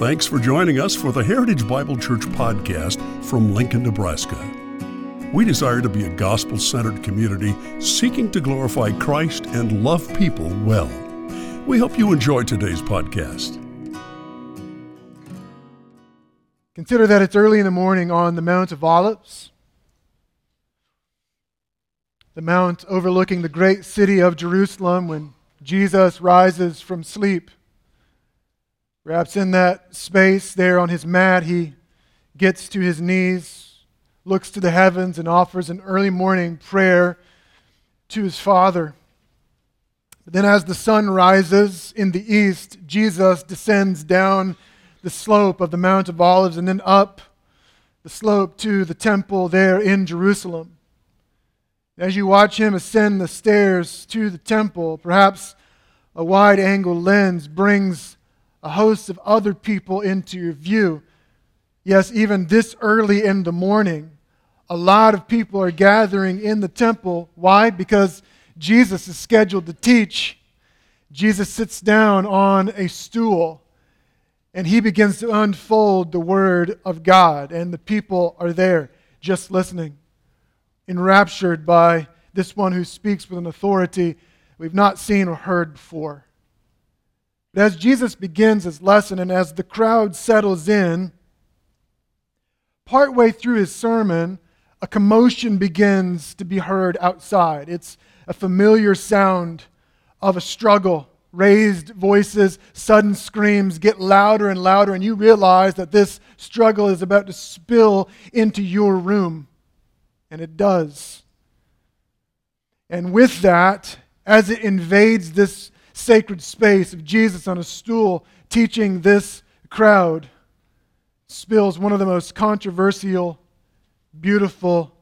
Thanks for joining us for the Heritage Bible Church podcast from Lincoln, Nebraska. We desire to be a gospel centered community seeking to glorify Christ and love people well. We hope you enjoy today's podcast. Consider that it's early in the morning on the Mount of Olives, the mount overlooking the great city of Jerusalem when Jesus rises from sleep. Perhaps in that space there on his mat, he gets to his knees, looks to the heavens, and offers an early morning prayer to his Father. But then, as the sun rises in the east, Jesus descends down the slope of the Mount of Olives and then up the slope to the temple there in Jerusalem. As you watch him ascend the stairs to the temple, perhaps a wide angle lens brings a host of other people into your view. Yes, even this early in the morning, a lot of people are gathering in the temple. Why? Because Jesus is scheduled to teach. Jesus sits down on a stool and he begins to unfold the word of God, and the people are there just listening, enraptured by this one who speaks with an authority we've not seen or heard before. But as Jesus begins his lesson and as the crowd settles in, partway through his sermon, a commotion begins to be heard outside. It's a familiar sound of a struggle. Raised voices, sudden screams get louder and louder, and you realize that this struggle is about to spill into your room. And it does. And with that, as it invades this sacred space of Jesus on a stool teaching this crowd spills one of the most controversial, beautiful,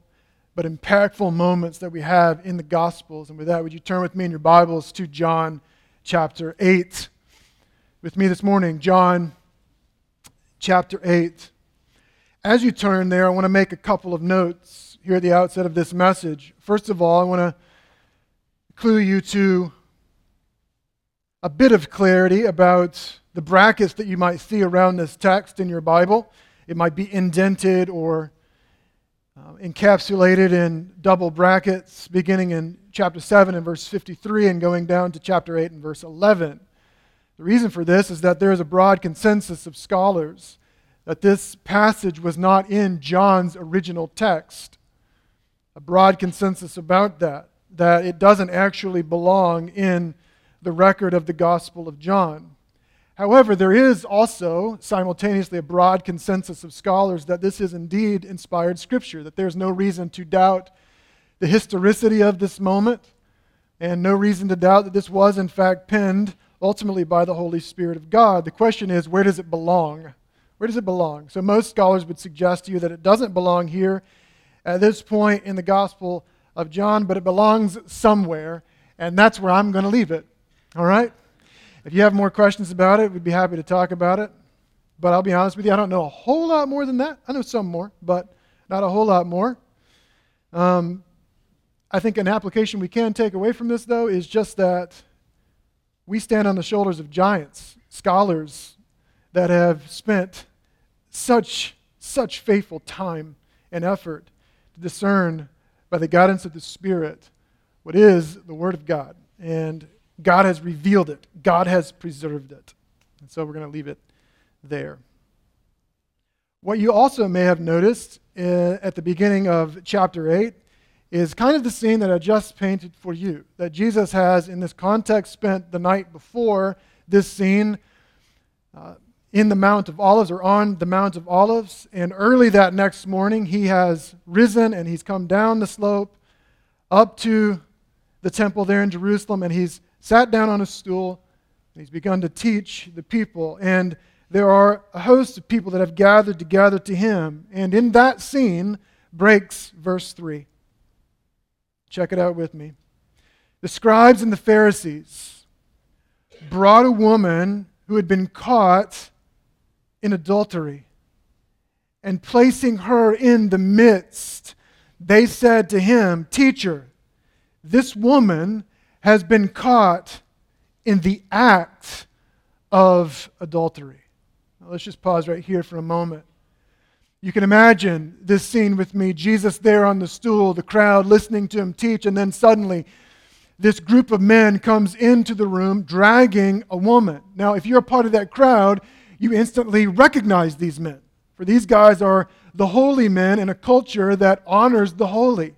but impactful moments that we have in the Gospels. And with that, would you turn with me in your Bibles to John chapter 8? With me this morning, John chapter 8. As you turn there, I want to make a couple of notes here at the outset of this message. First of all, I want to clue you to a bit of clarity about the brackets that you might see around this text in your Bible. It might be indented or uh, encapsulated in double brackets, beginning in chapter 7 and verse 53 and going down to chapter 8 and verse 11. The reason for this is that there is a broad consensus of scholars that this passage was not in John's original text. A broad consensus about that, that it doesn't actually belong in the record of the Gospel of John. However, there is also simultaneously a broad consensus of scholars that this is indeed inspired scripture, that there's no reason to doubt the historicity of this moment, and no reason to doubt that this was, in fact, penned ultimately by the Holy Spirit of God. The question is, where does it belong? Where does it belong? So, most scholars would suggest to you that it doesn't belong here at this point in the Gospel of John, but it belongs somewhere, and that's where I'm going to leave it. All right? If you have more questions about it, we'd be happy to talk about it. But I'll be honest with you, I don't know a whole lot more than that. I know some more, but not a whole lot more. Um, I think an application we can take away from this, though, is just that we stand on the shoulders of giants, scholars that have spent such, such faithful time and effort to discern by the guidance of the Spirit what is the Word of God. And God has revealed it, God has preserved it. And so we're going to leave it there. What you also may have noticed uh, at the beginning of chapter 8 is kind of the scene that I just painted for you. That Jesus has, in this context, spent the night before this scene uh, in the Mount of Olives or on the Mount of Olives. And early that next morning, he has risen and he's come down the slope up to the temple there in Jerusalem and he's sat down on a stool, and he's begun to teach the people. And there are a host of people that have gathered together to him. And in that scene breaks verse 3. Check it out with me. The scribes and the Pharisees brought a woman who had been caught in adultery. And placing her in the midst, they said to him, Teacher, this woman has been caught in the act of adultery. Now, let's just pause right here for a moment. You can imagine this scene with me Jesus there on the stool, the crowd listening to him teach, and then suddenly this group of men comes into the room dragging a woman. Now, if you're a part of that crowd, you instantly recognize these men. For these guys are the holy men in a culture that honors the holy.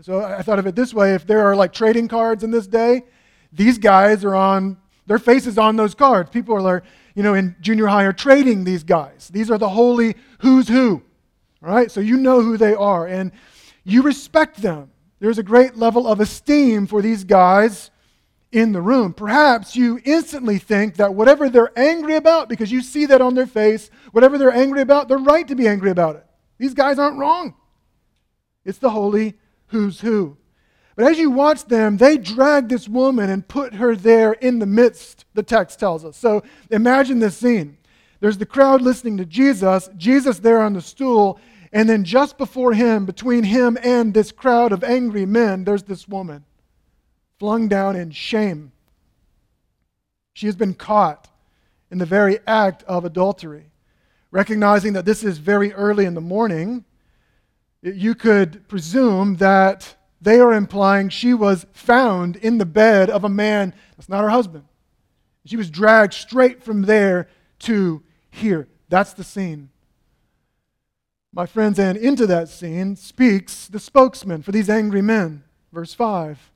So I thought of it this way if there are like trading cards in this day, these guys are on, their faces on those cards. People are you know, in junior high are trading these guys. These are the holy who's who. right? So you know who they are and you respect them. There's a great level of esteem for these guys in the room. Perhaps you instantly think that whatever they're angry about, because you see that on their face, whatever they're angry about, they're right to be angry about it. These guys aren't wrong. It's the holy who's who. But as you watch them, they drag this woman and put her there in the midst, the text tells us. So imagine this scene. There's the crowd listening to Jesus, Jesus there on the stool, and then just before him, between him and this crowd of angry men, there's this woman flung down in shame. She has been caught in the very act of adultery. Recognizing that this is very early in the morning, you could presume that they are implying she was found in the bed of a man that's not her husband. She was dragged straight from there to here. That's the scene. My friends, and into that scene speaks the spokesman for these angry men. Verse 5.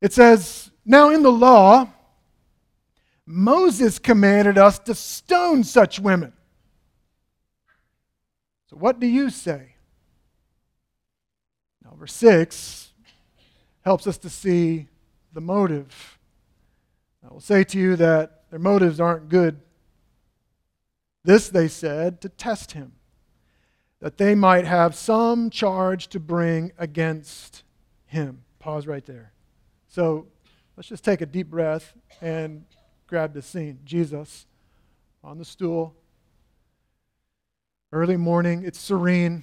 It says, Now in the law, Moses commanded us to stone such women. So what do you say? Now, verse 6 helps us to see the motive. I will say to you that their motives aren't good. This they said to test him, that they might have some charge to bring against him. Pause right there. So let's just take a deep breath and grab the scene. Jesus on the stool, early morning, it's serene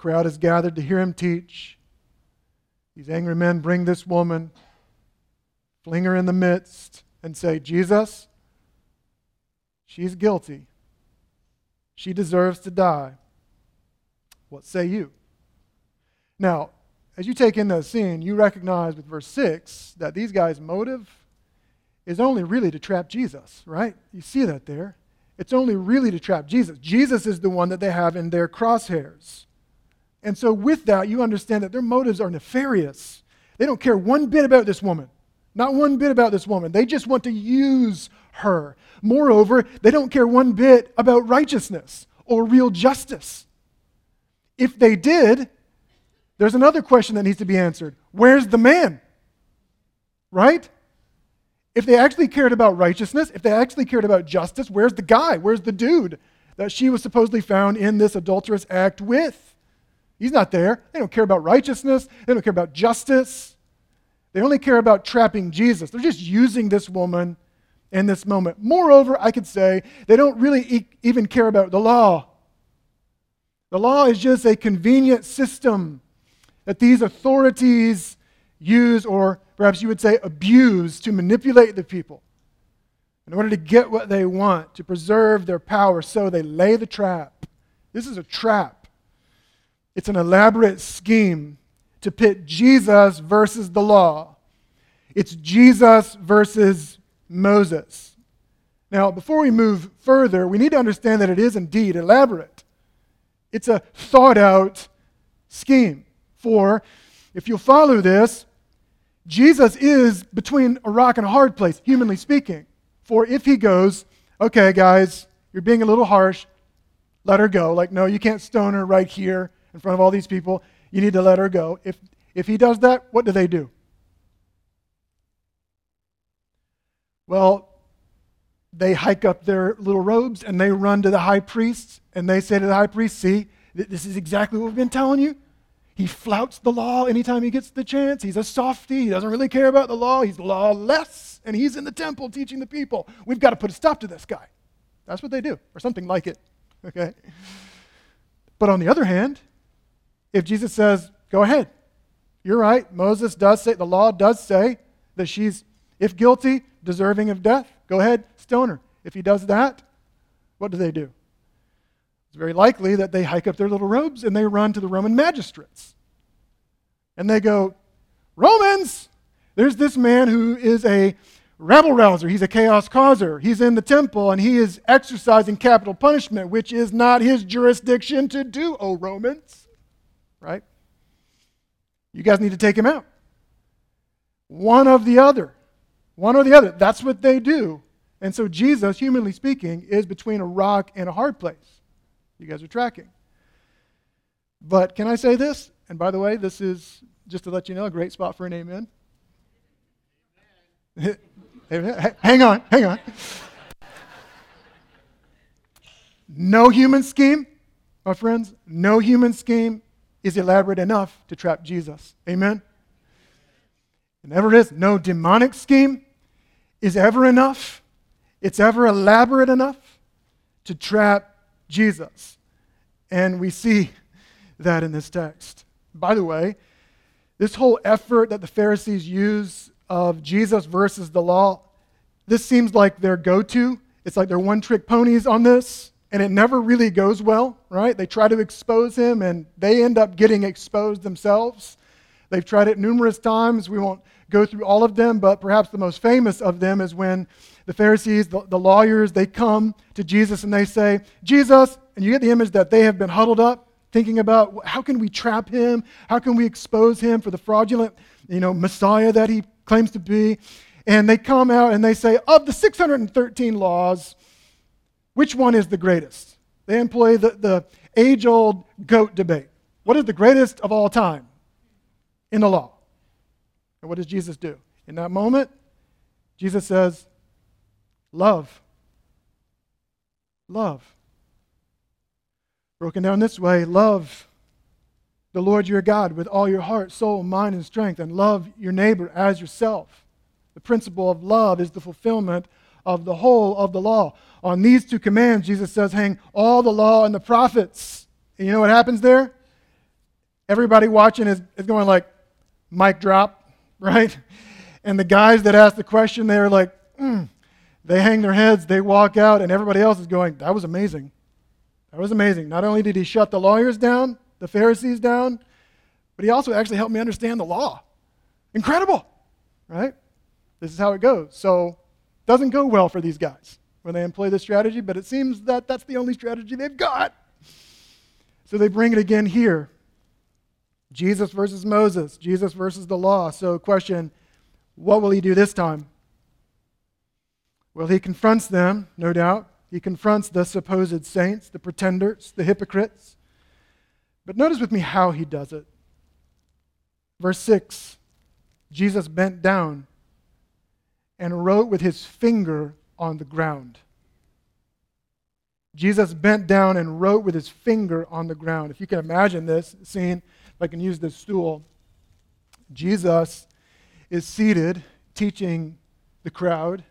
crowd is gathered to hear him teach. These angry men bring this woman, fling her in the midst, and say, Jesus, she's guilty. She deserves to die. What say you? Now, as you take in that scene, you recognize with verse 6 that these guys' motive is only really to trap Jesus, right? You see that there. It's only really to trap Jesus. Jesus is the one that they have in their crosshairs. And so, with that, you understand that their motives are nefarious. They don't care one bit about this woman. Not one bit about this woman. They just want to use her. Moreover, they don't care one bit about righteousness or real justice. If they did, there's another question that needs to be answered Where's the man? Right? If they actually cared about righteousness, if they actually cared about justice, where's the guy? Where's the dude that she was supposedly found in this adulterous act with? He's not there. They don't care about righteousness, they don't care about justice. They only care about trapping Jesus. They're just using this woman in this moment. Moreover, I could say they don't really e- even care about the law. The law is just a convenient system that these authorities use, or perhaps you would say abuse, to manipulate the people in order to get what they want, to preserve their power. So they lay the trap. This is a trap. It's an elaborate scheme to pit Jesus versus the law. It's Jesus versus Moses. Now, before we move further, we need to understand that it is indeed elaborate. It's a thought out scheme. For if you follow this, Jesus is between a rock and a hard place, humanly speaking. For if he goes, okay, guys, you're being a little harsh, let her go. Like, no, you can't stone her right here in front of all these people. You need to let her go. If, if he does that, what do they do? Well, they hike up their little robes and they run to the high priest and they say to the high priest, See, this is exactly what we've been telling you. He flouts the law anytime he gets the chance. He's a softy. He doesn't really care about the law. He's lawless. And he's in the temple teaching the people. We've got to put a stop to this guy. That's what they do, or something like it. Okay? But on the other hand, if Jesus says, go ahead, you're right, Moses does say, the law does say that she's, if guilty, deserving of death, go ahead, stone her. if he does that, what do they do? It's very likely that they hike up their little robes and they run to the Roman magistrates. And they go, Romans, there's this man who is a rabble rouser. He's a chaos causer. He's in the temple and he is exercising capital punishment, which is not his jurisdiction to do, O Romans. Right? You guys need to take him out. One of the other. One or the other. That's what they do. And so Jesus, humanly speaking, is between a rock and a hard place. You guys are tracking. But can I say this? And by the way, this is, just to let you know, a great spot for an amen. hang on, hang on. No human scheme, my friends, no human scheme is elaborate enough to trap Jesus. Amen? It never is. No demonic scheme is ever enough. It's ever elaborate enough to trap Jesus. And we see that in this text. By the way, this whole effort that the Pharisees use of Jesus versus the law, this seems like their go to. It's like they're one trick ponies on this, and it never really goes well, right? They try to expose him, and they end up getting exposed themselves. They've tried it numerous times. We won't go through all of them, but perhaps the most famous of them is when the Pharisees, the, the lawyers, they come to Jesus and they say, Jesus, and you get the image that they have been huddled up thinking about how can we trap him? How can we expose him for the fraudulent, you know, Messiah that he claims to be. And they come out and they say, of the 613 laws, which one is the greatest? They employ the, the age old goat debate. What is the greatest of all time in the law? And what does Jesus do? In that moment, Jesus says, Love. Love. Broken down this way, love the Lord your God with all your heart, soul, mind, and strength, and love your neighbor as yourself. The principle of love is the fulfillment of the whole of the law. On these two commands, Jesus says, hang all the law and the prophets. And you know what happens there? Everybody watching is, is going like, mic drop, right? And the guys that ask the question, they're like, mm. they hang their heads, they walk out, and everybody else is going, that was amazing. That was amazing. Not only did he shut the lawyers down, the Pharisees down, but he also actually helped me understand the law. Incredible, right? This is how it goes. So, doesn't go well for these guys when they employ this strategy, but it seems that that's the only strategy they've got. So they bring it again here. Jesus versus Moses, Jesus versus the law. So, question what will he do this time? Well, he confronts them, no doubt. He confronts the supposed saints, the pretenders, the hypocrites. But notice with me how he does it. Verse 6 Jesus bent down and wrote with his finger on the ground. Jesus bent down and wrote with his finger on the ground. If you can imagine this scene, if I can use this stool, Jesus is seated teaching the crowd.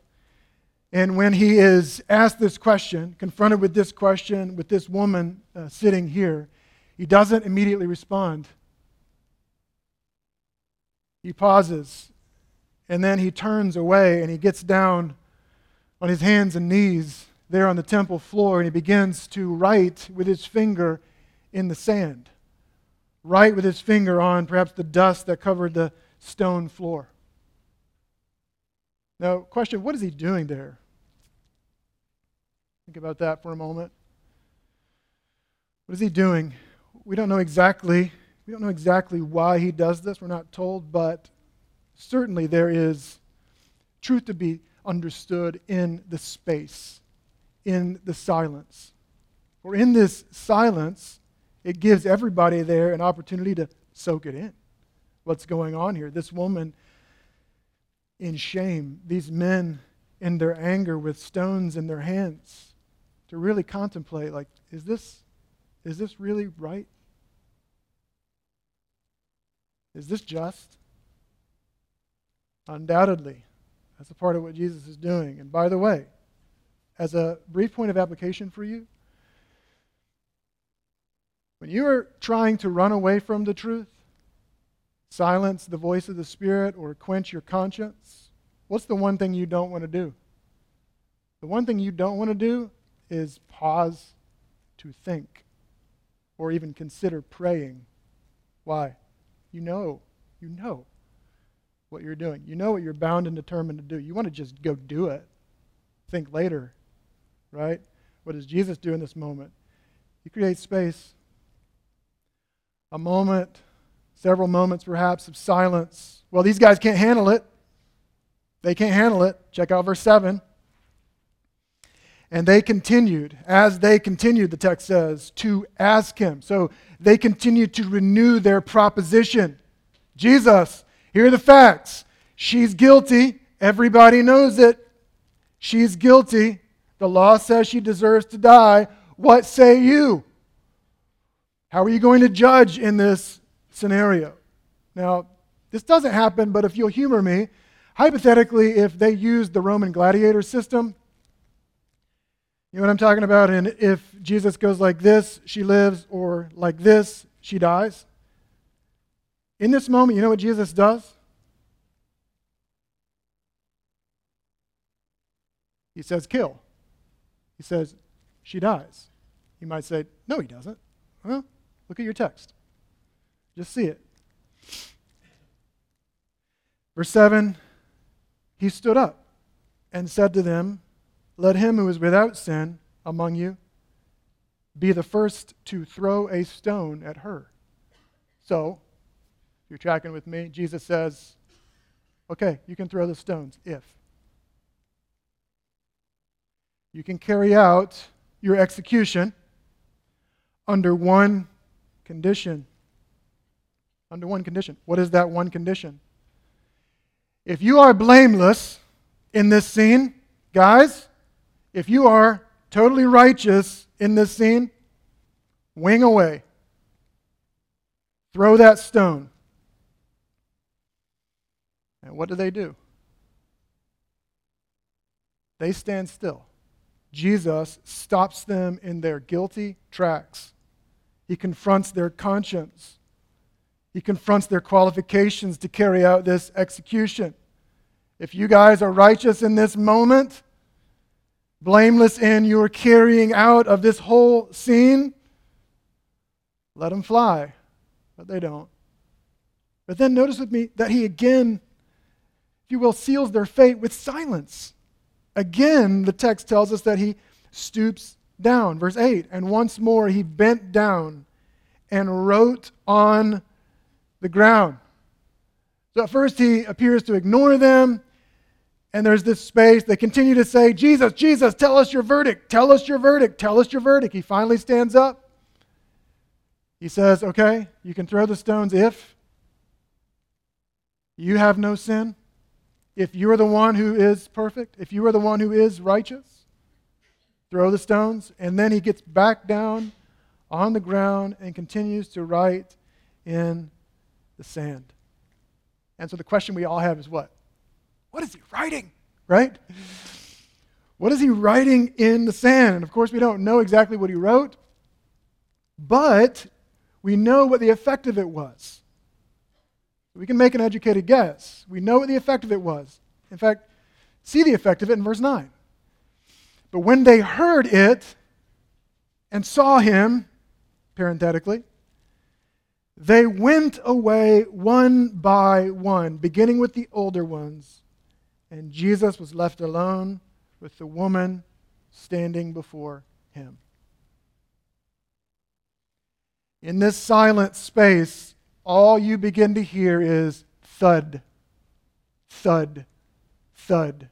And when he is asked this question, confronted with this question, with this woman uh, sitting here, he doesn't immediately respond. He pauses, and then he turns away and he gets down on his hands and knees there on the temple floor and he begins to write with his finger in the sand. Write with his finger on perhaps the dust that covered the stone floor. Now, question what is he doing there? Think about that for a moment. What is he doing? we don't know exactly we don't know exactly why he does this. We're not told, but certainly there is truth to be understood in the space, in the silence. For in this silence, it gives everybody there an opportunity to soak it in. What's going on here? This woman in shame, these men in their anger with stones in their hands, to really contemplate like, is this is this really right? Is this just? Undoubtedly. That's a part of what Jesus is doing. And by the way, as a brief point of application for you, when you are trying to run away from the truth, silence the voice of the Spirit, or quench your conscience, what's the one thing you don't want to do? The one thing you don't want to do is pause to think or even consider praying. Why? You know, you know what you're doing. You know what you're bound and determined to do. You want to just go do it. Think later, right? What does Jesus do in this moment? He creates space. A moment, several moments perhaps of silence. Well, these guys can't handle it. They can't handle it. Check out verse 7. And they continued, as they continued, the text says, to ask him. So they continued to renew their proposition. Jesus, here are the facts. She's guilty. Everybody knows it. She's guilty. The law says she deserves to die. What say you? How are you going to judge in this scenario? Now, this doesn't happen, but if you'll humor me, hypothetically, if they used the Roman gladiator system, you know what I'm talking about? And if Jesus goes like this, she lives, or like this, she dies. In this moment, you know what Jesus does? He says, kill. He says, she dies. You might say, no, he doesn't. Well, look at your text. Just see it. Verse 7 He stood up and said to them, let him who is without sin among you be the first to throw a stone at her. So, you're tracking with me, Jesus says, okay, you can throw the stones if. You can carry out your execution under one condition. Under one condition. What is that one condition? If you are blameless in this scene, guys, if you are totally righteous in this scene, wing away. Throw that stone. And what do they do? They stand still. Jesus stops them in their guilty tracks. He confronts their conscience. He confronts their qualifications to carry out this execution. If you guys are righteous in this moment, blameless in your carrying out of this whole scene, let them fly. But they don't. But then notice with me that he again, you will, seals their fate with silence. Again, the text tells us that he stoops down. Verse 8 And once more he bent down and wrote on the ground. So at first he appears to ignore them and there's this space. They continue to say, Jesus, Jesus, tell us your verdict. Tell us your verdict. Tell us your verdict. He finally stands up. He says, Okay, you can throw the stones if you have no sin, if you are the one who is perfect, if you are the one who is righteous. Throw the stones. And then he gets back down on the ground and continues to write in the sand. And so the question we all have is what? What is he writing? Right? What is he writing in the sand? And of course, we don't know exactly what he wrote, but we know what the effect of it was. We can make an educated guess. We know what the effect of it was. In fact, see the effect of it in verse 9. But when they heard it and saw him, parenthetically, they went away one by one, beginning with the older ones and Jesus was left alone with the woman standing before him. In this silent space, all you begin to hear is thud, thud, thud.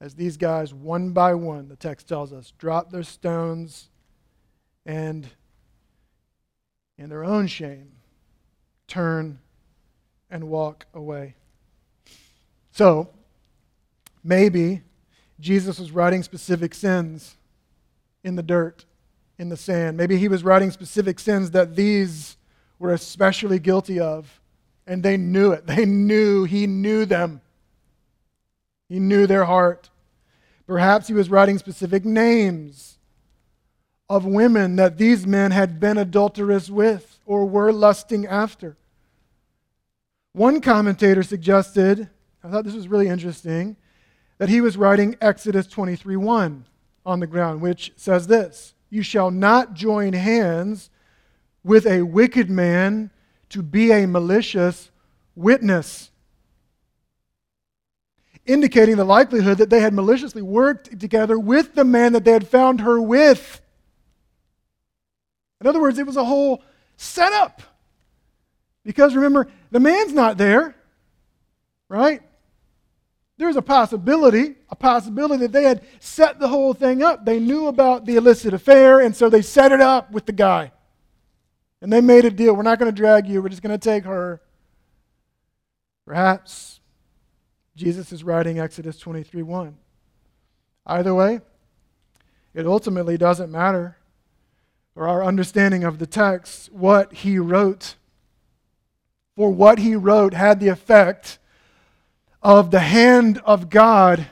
As these guys, one by one, the text tells us, drop their stones and, in their own shame, turn and walk away. So, maybe Jesus was writing specific sins in the dirt, in the sand. Maybe he was writing specific sins that these were especially guilty of, and they knew it. They knew, he knew them. He knew their heart. Perhaps he was writing specific names of women that these men had been adulterous with or were lusting after. One commentator suggested I thought this was really interesting that he was writing Exodus 23 1 on the ground, which says this You shall not join hands with a wicked man to be a malicious witness. Indicating the likelihood that they had maliciously worked together with the man that they had found her with. In other words, it was a whole setup. Because remember, the man's not there, right? There's a possibility, a possibility that they had set the whole thing up. They knew about the illicit affair, and so they set it up with the guy. And they made a deal. We're not going to drag you, we're just going to take her. Perhaps Jesus is writing Exodus 23 1. Either way, it ultimately doesn't matter for our understanding of the text what he wrote. For what he wrote had the effect of the hand of God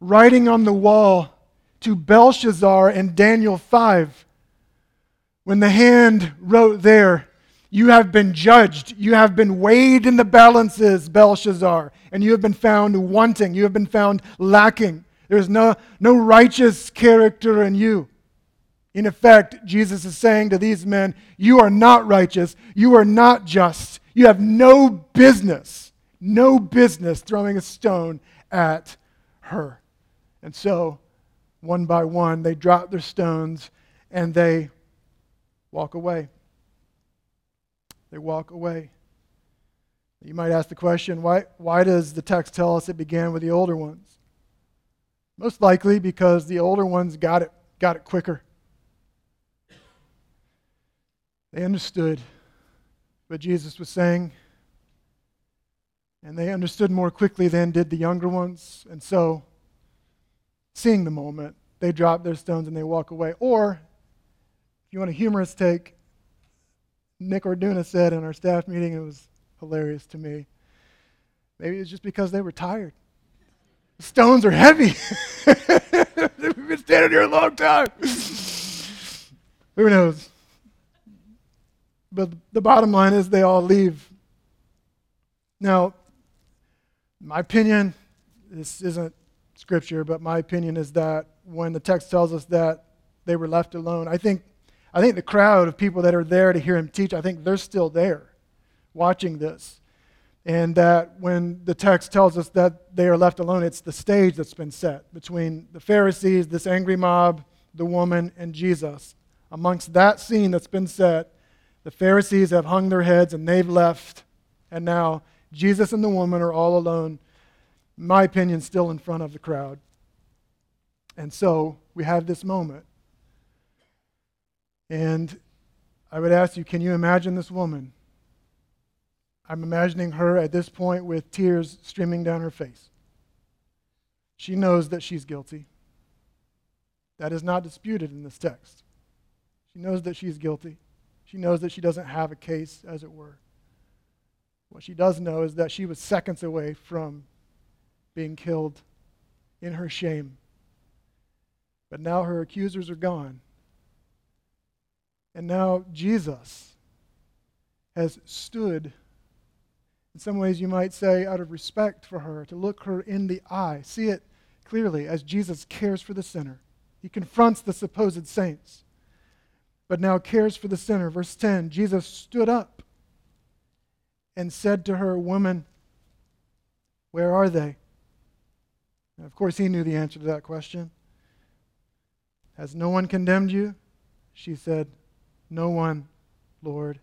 writing on the wall to Belshazzar in Daniel 5. When the hand wrote there, You have been judged. You have been weighed in the balances, Belshazzar, and you have been found wanting. You have been found lacking. There's no, no righteous character in you. In effect, Jesus is saying to these men, You are not righteous. You are not just. You have no business no business throwing a stone at her. And so, one by one, they drop their stones and they walk away. They walk away. You might ask the question why, why does the text tell us it began with the older ones? Most likely because the older ones got it, got it quicker. They understood what Jesus was saying. And they understood more quickly than did the younger ones. And so, seeing the moment, they drop their stones and they walk away. Or, you want a humorous take, Nick Orduna said in our staff meeting, it was hilarious to me. Maybe it's just because they were tired. Stones are heavy. We've been standing here a long time. Who knows? But the bottom line is they all leave. Now, my opinion, this isn't scripture, but my opinion is that when the text tells us that they were left alone, I think, I think the crowd of people that are there to hear him teach, I think they're still there watching this. And that when the text tells us that they are left alone, it's the stage that's been set between the Pharisees, this angry mob, the woman, and Jesus. Amongst that scene that's been set, the Pharisees have hung their heads and they've left. And now Jesus and the woman are all alone, my opinion, still in front of the crowd. And so we have this moment. And I would ask you, can you imagine this woman? I'm imagining her at this point with tears streaming down her face. She knows that she's guilty. That is not disputed in this text. She knows that she's guilty. She knows that she doesn't have a case, as it were. What she does know is that she was seconds away from being killed in her shame. But now her accusers are gone. And now Jesus has stood, in some ways you might say, out of respect for her, to look her in the eye, see it clearly as Jesus cares for the sinner. He confronts the supposed saints, but now cares for the sinner. Verse 10 Jesus stood up and said to her, Woman, where are they? of course, he knew the answer to that question. Has no one condemned you? She said, No one, Lord.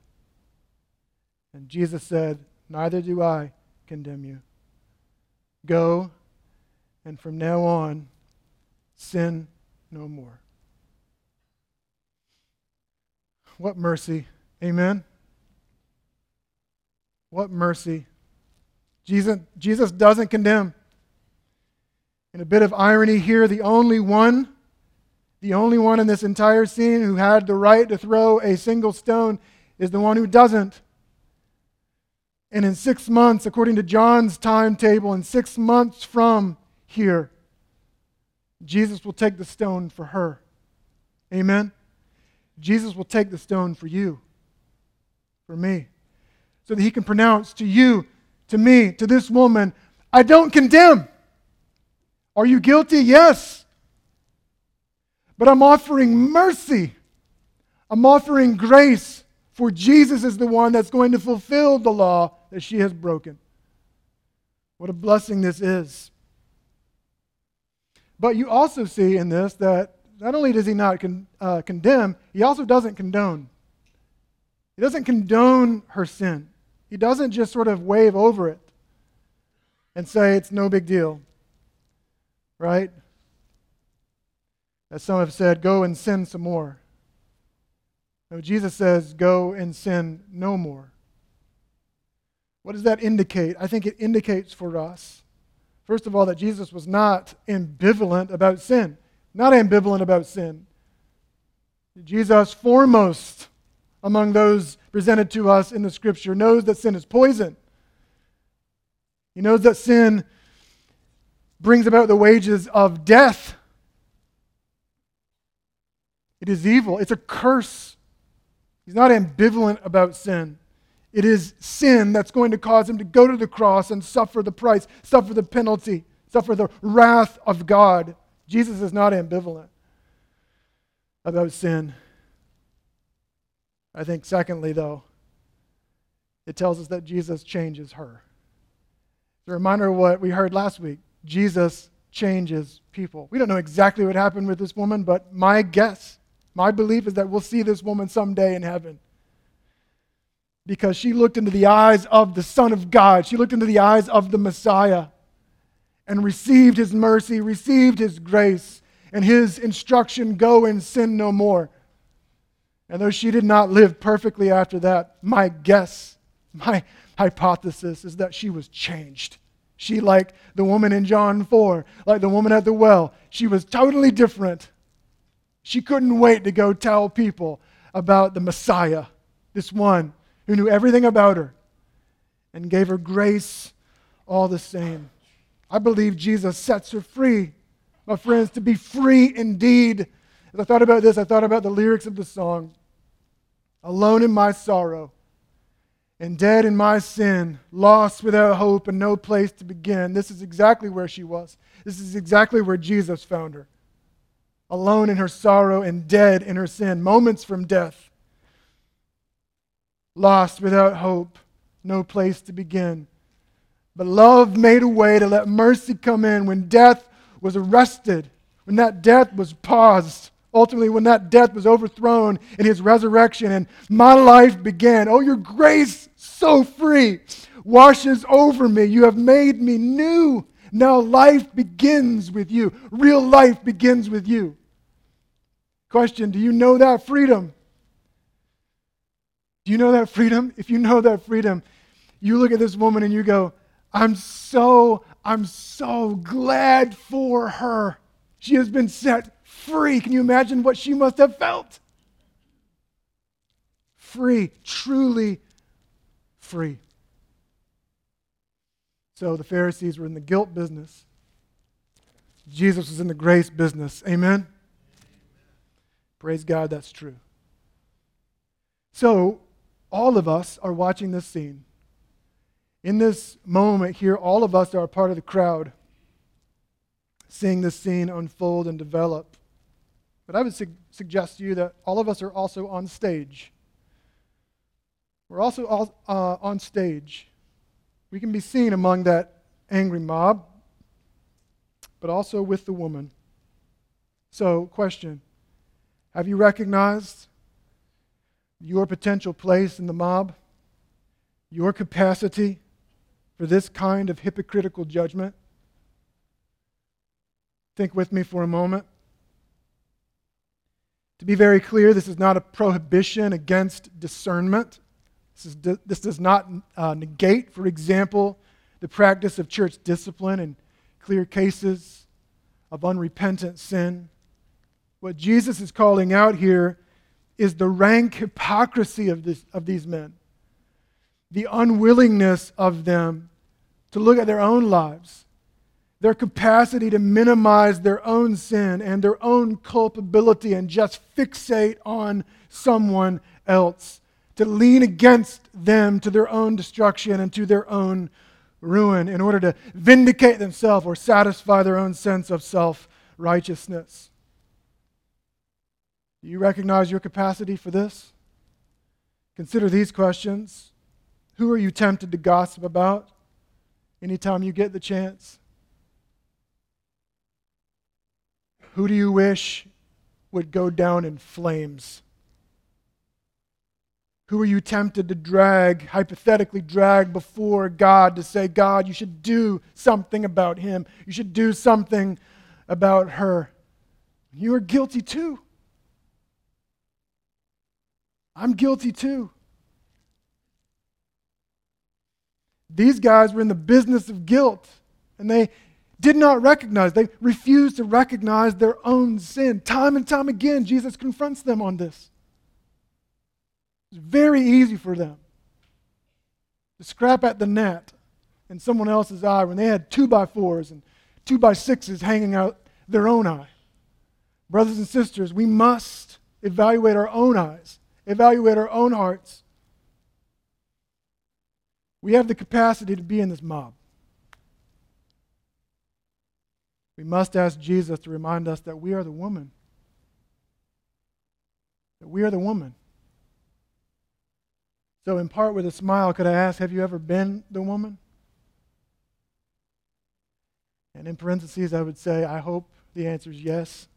And Jesus said, Neither do I condemn you. Go, and from now on, sin no more. What mercy. Amen. What mercy. Jesus, Jesus doesn't condemn. In a bit of irony here, the only one, the only one in this entire scene who had the right to throw a single stone is the one who doesn't. And in six months, according to John's timetable, in six months from here, Jesus will take the stone for her. Amen? Jesus will take the stone for you, for me so that he can pronounce to you, to me, to this woman, I don't condemn. Are you guilty? Yes. But I'm offering mercy. I'm offering grace, for Jesus is the one that's going to fulfill the law that she has broken. What a blessing this is. But you also see in this that not only does he not con- uh, condemn, he also doesn't condone. He doesn't condone her sin. He doesn't just sort of wave over it and say it's no big deal. Right? As some have said, go and sin some more. No, Jesus says, go and sin no more. What does that indicate? I think it indicates for us, first of all, that Jesus was not ambivalent about sin. Not ambivalent about sin. Jesus, foremost among those presented to us in the scripture, knows that sin is poison. He knows that sin brings about the wages of death. It is evil, it's a curse. He's not ambivalent about sin. It is sin that's going to cause him to go to the cross and suffer the price, suffer the penalty, suffer the wrath of God. Jesus is not ambivalent about sin. I think, secondly, though, it tells us that Jesus changes her. It's a reminder of what we heard last week. Jesus changes people. We don't know exactly what happened with this woman, but my guess, my belief is that we'll see this woman someday in heaven. Because she looked into the eyes of the Son of God, she looked into the eyes of the Messiah and received his mercy, received his grace, and his instruction go and sin no more. And though she did not live perfectly after that, my guess, my hypothesis is that she was changed. She, like the woman in John 4, like the woman at the well, she was totally different. She couldn't wait to go tell people about the Messiah, this one who knew everything about her and gave her grace all the same. I believe Jesus sets her free, my friends, to be free indeed. As I thought about this, I thought about the lyrics of the song Alone in my sorrow and dead in my sin, lost without hope and no place to begin. This is exactly where she was. This is exactly where Jesus found her. Alone in her sorrow and dead in her sin, moments from death. Lost without hope, no place to begin. But love made a way to let mercy come in when death was arrested, when that death was paused, ultimately, when that death was overthrown in his resurrection and my life began. Oh, your grace, so free, washes over me. You have made me new. Now life begins with you. Real life begins with you. Question Do you know that freedom? Do you know that freedom? If you know that freedom, you look at this woman and you go, I'm so, I'm so glad for her. She has been set free. Can you imagine what she must have felt? Free, truly free. So the Pharisees were in the guilt business. Jesus was in the grace business. Amen? Amen? Praise God, that's true. So, all of us are watching this scene in this moment here, all of us are part of the crowd seeing this scene unfold and develop. But I would su- suggest to you that all of us are also on stage. We're also all, uh, on stage. We can be seen among that angry mob, but also with the woman. So, question Have you recognized your potential place in the mob? Your capacity for this kind of hypocritical judgment? Think with me for a moment. To be very clear, this is not a prohibition against discernment. This, is, this does not uh, negate, for example, the practice of church discipline in clear cases of unrepentant sin. What Jesus is calling out here is the rank hypocrisy of, this, of these men the unwillingness of them to look at their own lives, their capacity to minimize their own sin and their own culpability and just fixate on someone else, to lean against them to their own destruction and to their own ruin in order to vindicate themselves or satisfy their own sense of self righteousness. Do you recognize your capacity for this? Consider these questions. Who are you tempted to gossip about anytime you get the chance? Who do you wish would go down in flames? Who are you tempted to drag, hypothetically drag before God to say, God, you should do something about him. You should do something about her. You are guilty too. I'm guilty too. These guys were in the business of guilt, and they did not recognize, they refused to recognize their own sin. Time and time again, Jesus confronts them on this. It's very easy for them to scrap at the net in someone else's eye when they had two by fours and two by sixes hanging out their own eye. Brothers and sisters, we must evaluate our own eyes, evaluate our own hearts. We have the capacity to be in this mob. We must ask Jesus to remind us that we are the woman. That we are the woman. So, in part with a smile, could I ask, have you ever been the woman? And in parentheses, I would say, I hope the answer is yes.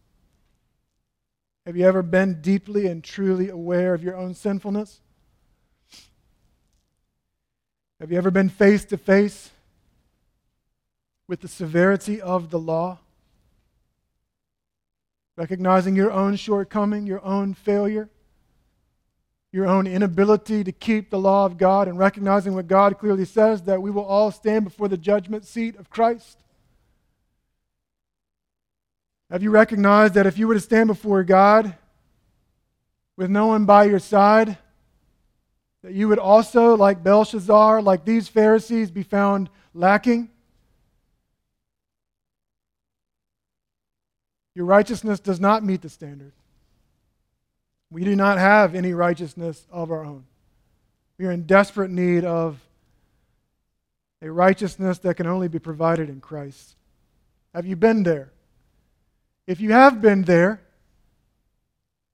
Have you ever been deeply and truly aware of your own sinfulness? Have you ever been face to face with the severity of the law, recognizing your own shortcoming, your own failure, your own inability to keep the law of God, and recognizing what God clearly says that we will all stand before the judgment seat of Christ. Have you recognized that if you were to stand before God with no one by your side, that you would also, like Belshazzar, like these Pharisees, be found lacking? Your righteousness does not meet the standard. We do not have any righteousness of our own. We are in desperate need of a righteousness that can only be provided in Christ. Have you been there? If you have been there,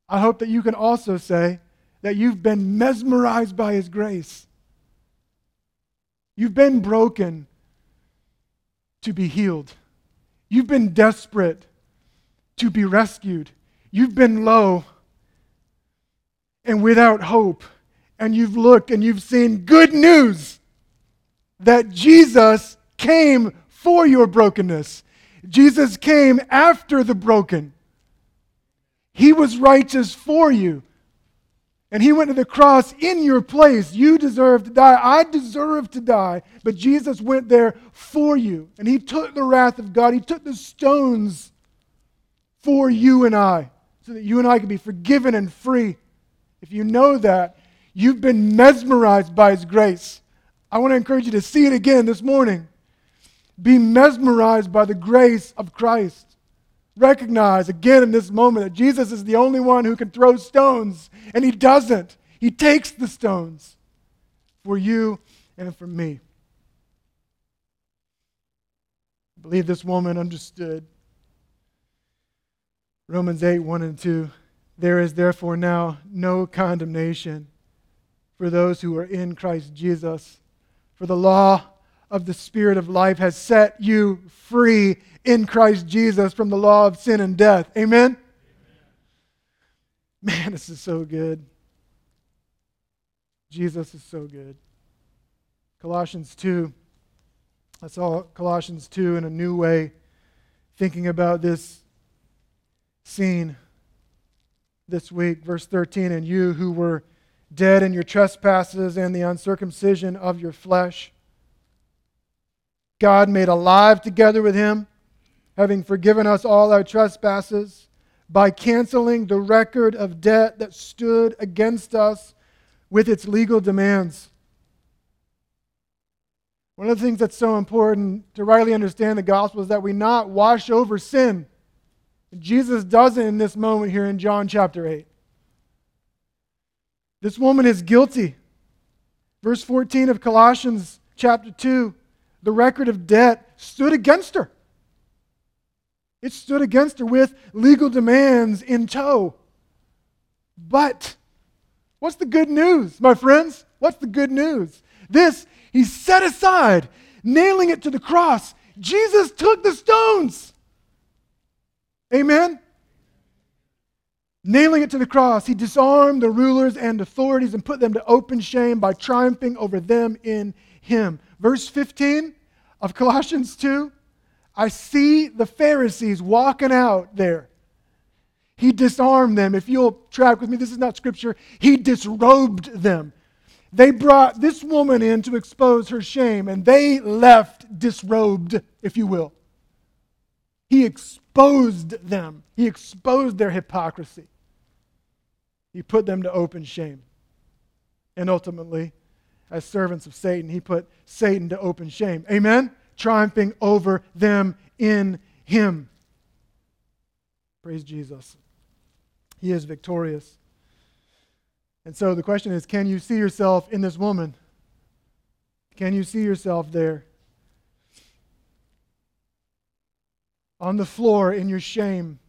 I hope that you can also say that you've been mesmerized by His grace. You've been broken to be healed. You've been desperate to be rescued. You've been low and without hope, and you've looked and you've seen good news that Jesus came for your brokenness. Jesus came after the broken. He was righteous for you. And he went to the cross in your place. You deserve to die. I deserve to die. But Jesus went there for you. And he took the wrath of God. He took the stones for you and I, so that you and I can be forgiven and free. If you know that, you've been mesmerized by His grace. I want to encourage you to see it again this morning. Be mesmerized by the grace of Christ. Recognize again in this moment that Jesus is the only one who can throw stones, and He doesn't. He takes the stones for you and for me. I believe this woman understood Romans 8, 1 and 2. There is therefore now no condemnation for those who are in Christ Jesus. For the law of the Spirit of life has set you free in Christ Jesus from the law of sin and death. Amen? Amen. Man, this is so good. Jesus is so good. Colossians 2. That's all Colossians 2 in a new way, thinking about this seen this week. Verse 13, and you who were dead in your trespasses and the uncircumcision of your flesh, God made alive together with him, having forgiven us all our trespasses by canceling the record of debt that stood against us with its legal demands. One of the things that's so important to rightly understand the gospel is that we not wash over sin. Jesus does it in this moment here in John chapter 8. This woman is guilty. Verse 14 of Colossians chapter 2 the record of debt stood against her. It stood against her with legal demands in tow. But what's the good news, my friends? What's the good news? This he set aside, nailing it to the cross. Jesus took the stones. Amen? Nailing it to the cross, he disarmed the rulers and authorities and put them to open shame by triumphing over them in him. Verse 15 of Colossians 2 I see the Pharisees walking out there. He disarmed them. If you'll track with me, this is not scripture. He disrobed them. They brought this woman in to expose her shame, and they left disrobed, if you will. He exposed them, he exposed their hypocrisy. He put them to open shame. And ultimately, as servants of Satan, he put Satan to open shame. Amen? Triumphing over them in him. Praise Jesus. He is victorious. And so the question is can you see yourself in this woman? Can you see yourself there? On the floor in your shame,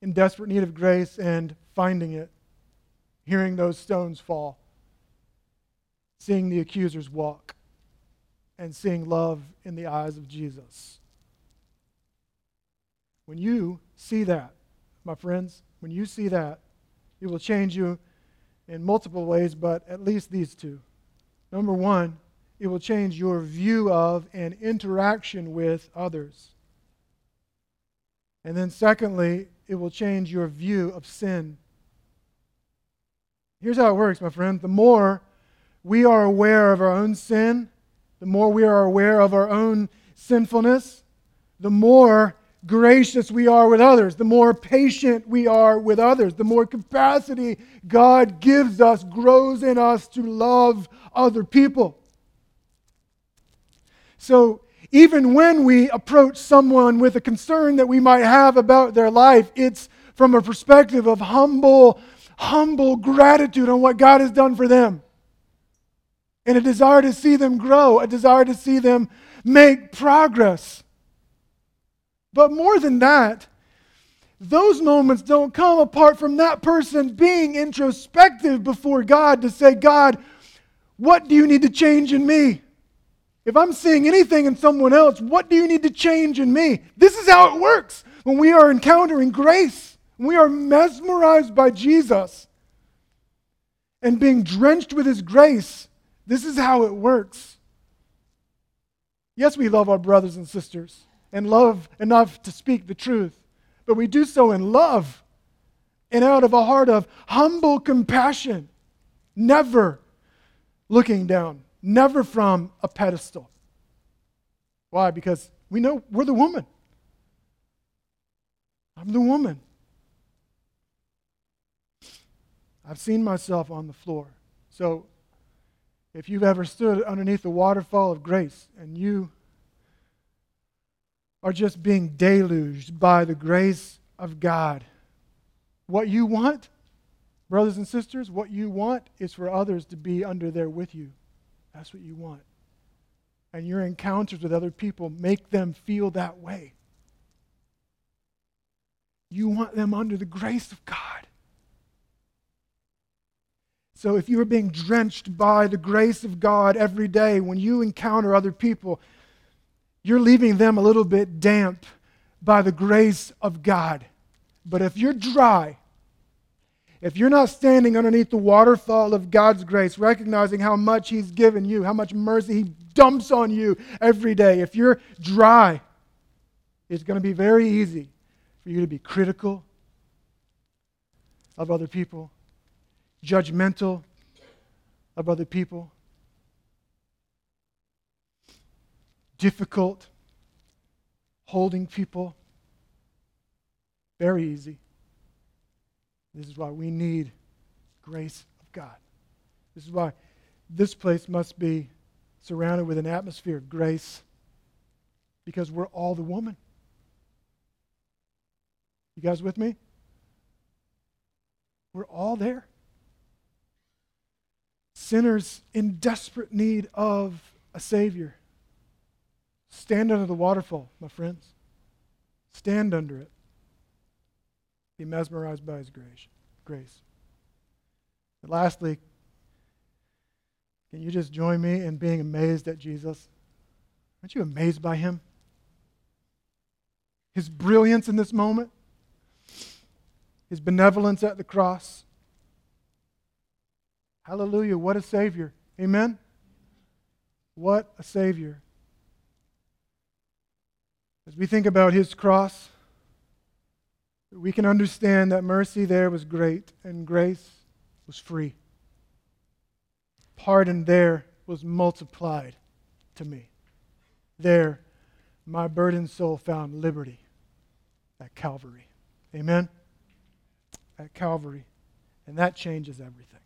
in desperate need of grace and finding it, hearing those stones fall, seeing the accusers walk, and seeing love in the eyes of Jesus. When you see that, my friends, when you see that, it will change you in multiple ways, but at least these two. Number one, it will change your view of and interaction with others. And then, secondly, it will change your view of sin. Here's how it works, my friend. The more we are aware of our own sin, the more we are aware of our own sinfulness, the more gracious we are with others, the more patient we are with others, the more capacity God gives us, grows in us to love other people. So, even when we approach someone with a concern that we might have about their life, it's from a perspective of humble, humble gratitude on what God has done for them. And a desire to see them grow, a desire to see them make progress. But more than that, those moments don't come apart from that person being introspective before God to say, God, what do you need to change in me? If I'm seeing anything in someone else, what do you need to change in me? This is how it works when we are encountering grace. We are mesmerized by Jesus and being drenched with his grace. This is how it works. Yes, we love our brothers and sisters and love enough to speak the truth, but we do so in love and out of a heart of humble compassion, never looking down, never from a pedestal. Why? Because we know we're the woman. I'm the woman. I've seen myself on the floor. So if you've ever stood underneath the waterfall of grace and you are just being deluged by the grace of God. What you want, brothers and sisters, what you want is for others to be under there with you. That's what you want. And your encounters with other people make them feel that way. You want them under the grace of God. So if you are being drenched by the grace of God every day when you encounter other people, you're leaving them a little bit damp by the grace of God. But if you're dry, if you're not standing underneath the waterfall of God's grace, recognizing how much He's given you, how much mercy He dumps on you every day, if you're dry, it's going to be very easy for you to be critical of other people, judgmental of other people, difficult, holding people. Very easy. This is why we need grace of God. This is why this place must be surrounded with an atmosphere of grace because we're all the woman. You guys with me? We're all there. Sinners in desperate need of a Savior. Stand under the waterfall, my friends. Stand under it. Be mesmerized by his grace. grace. And lastly, can you just join me in being amazed at Jesus? Aren't you amazed by him? His brilliance in this moment, his benevolence at the cross. Hallelujah. What a Savior. Amen? What a Savior. As we think about his cross, we can understand that mercy there was great and grace was free. Pardon there was multiplied to me. There, my burdened soul found liberty at Calvary. Amen? At Calvary. And that changes everything.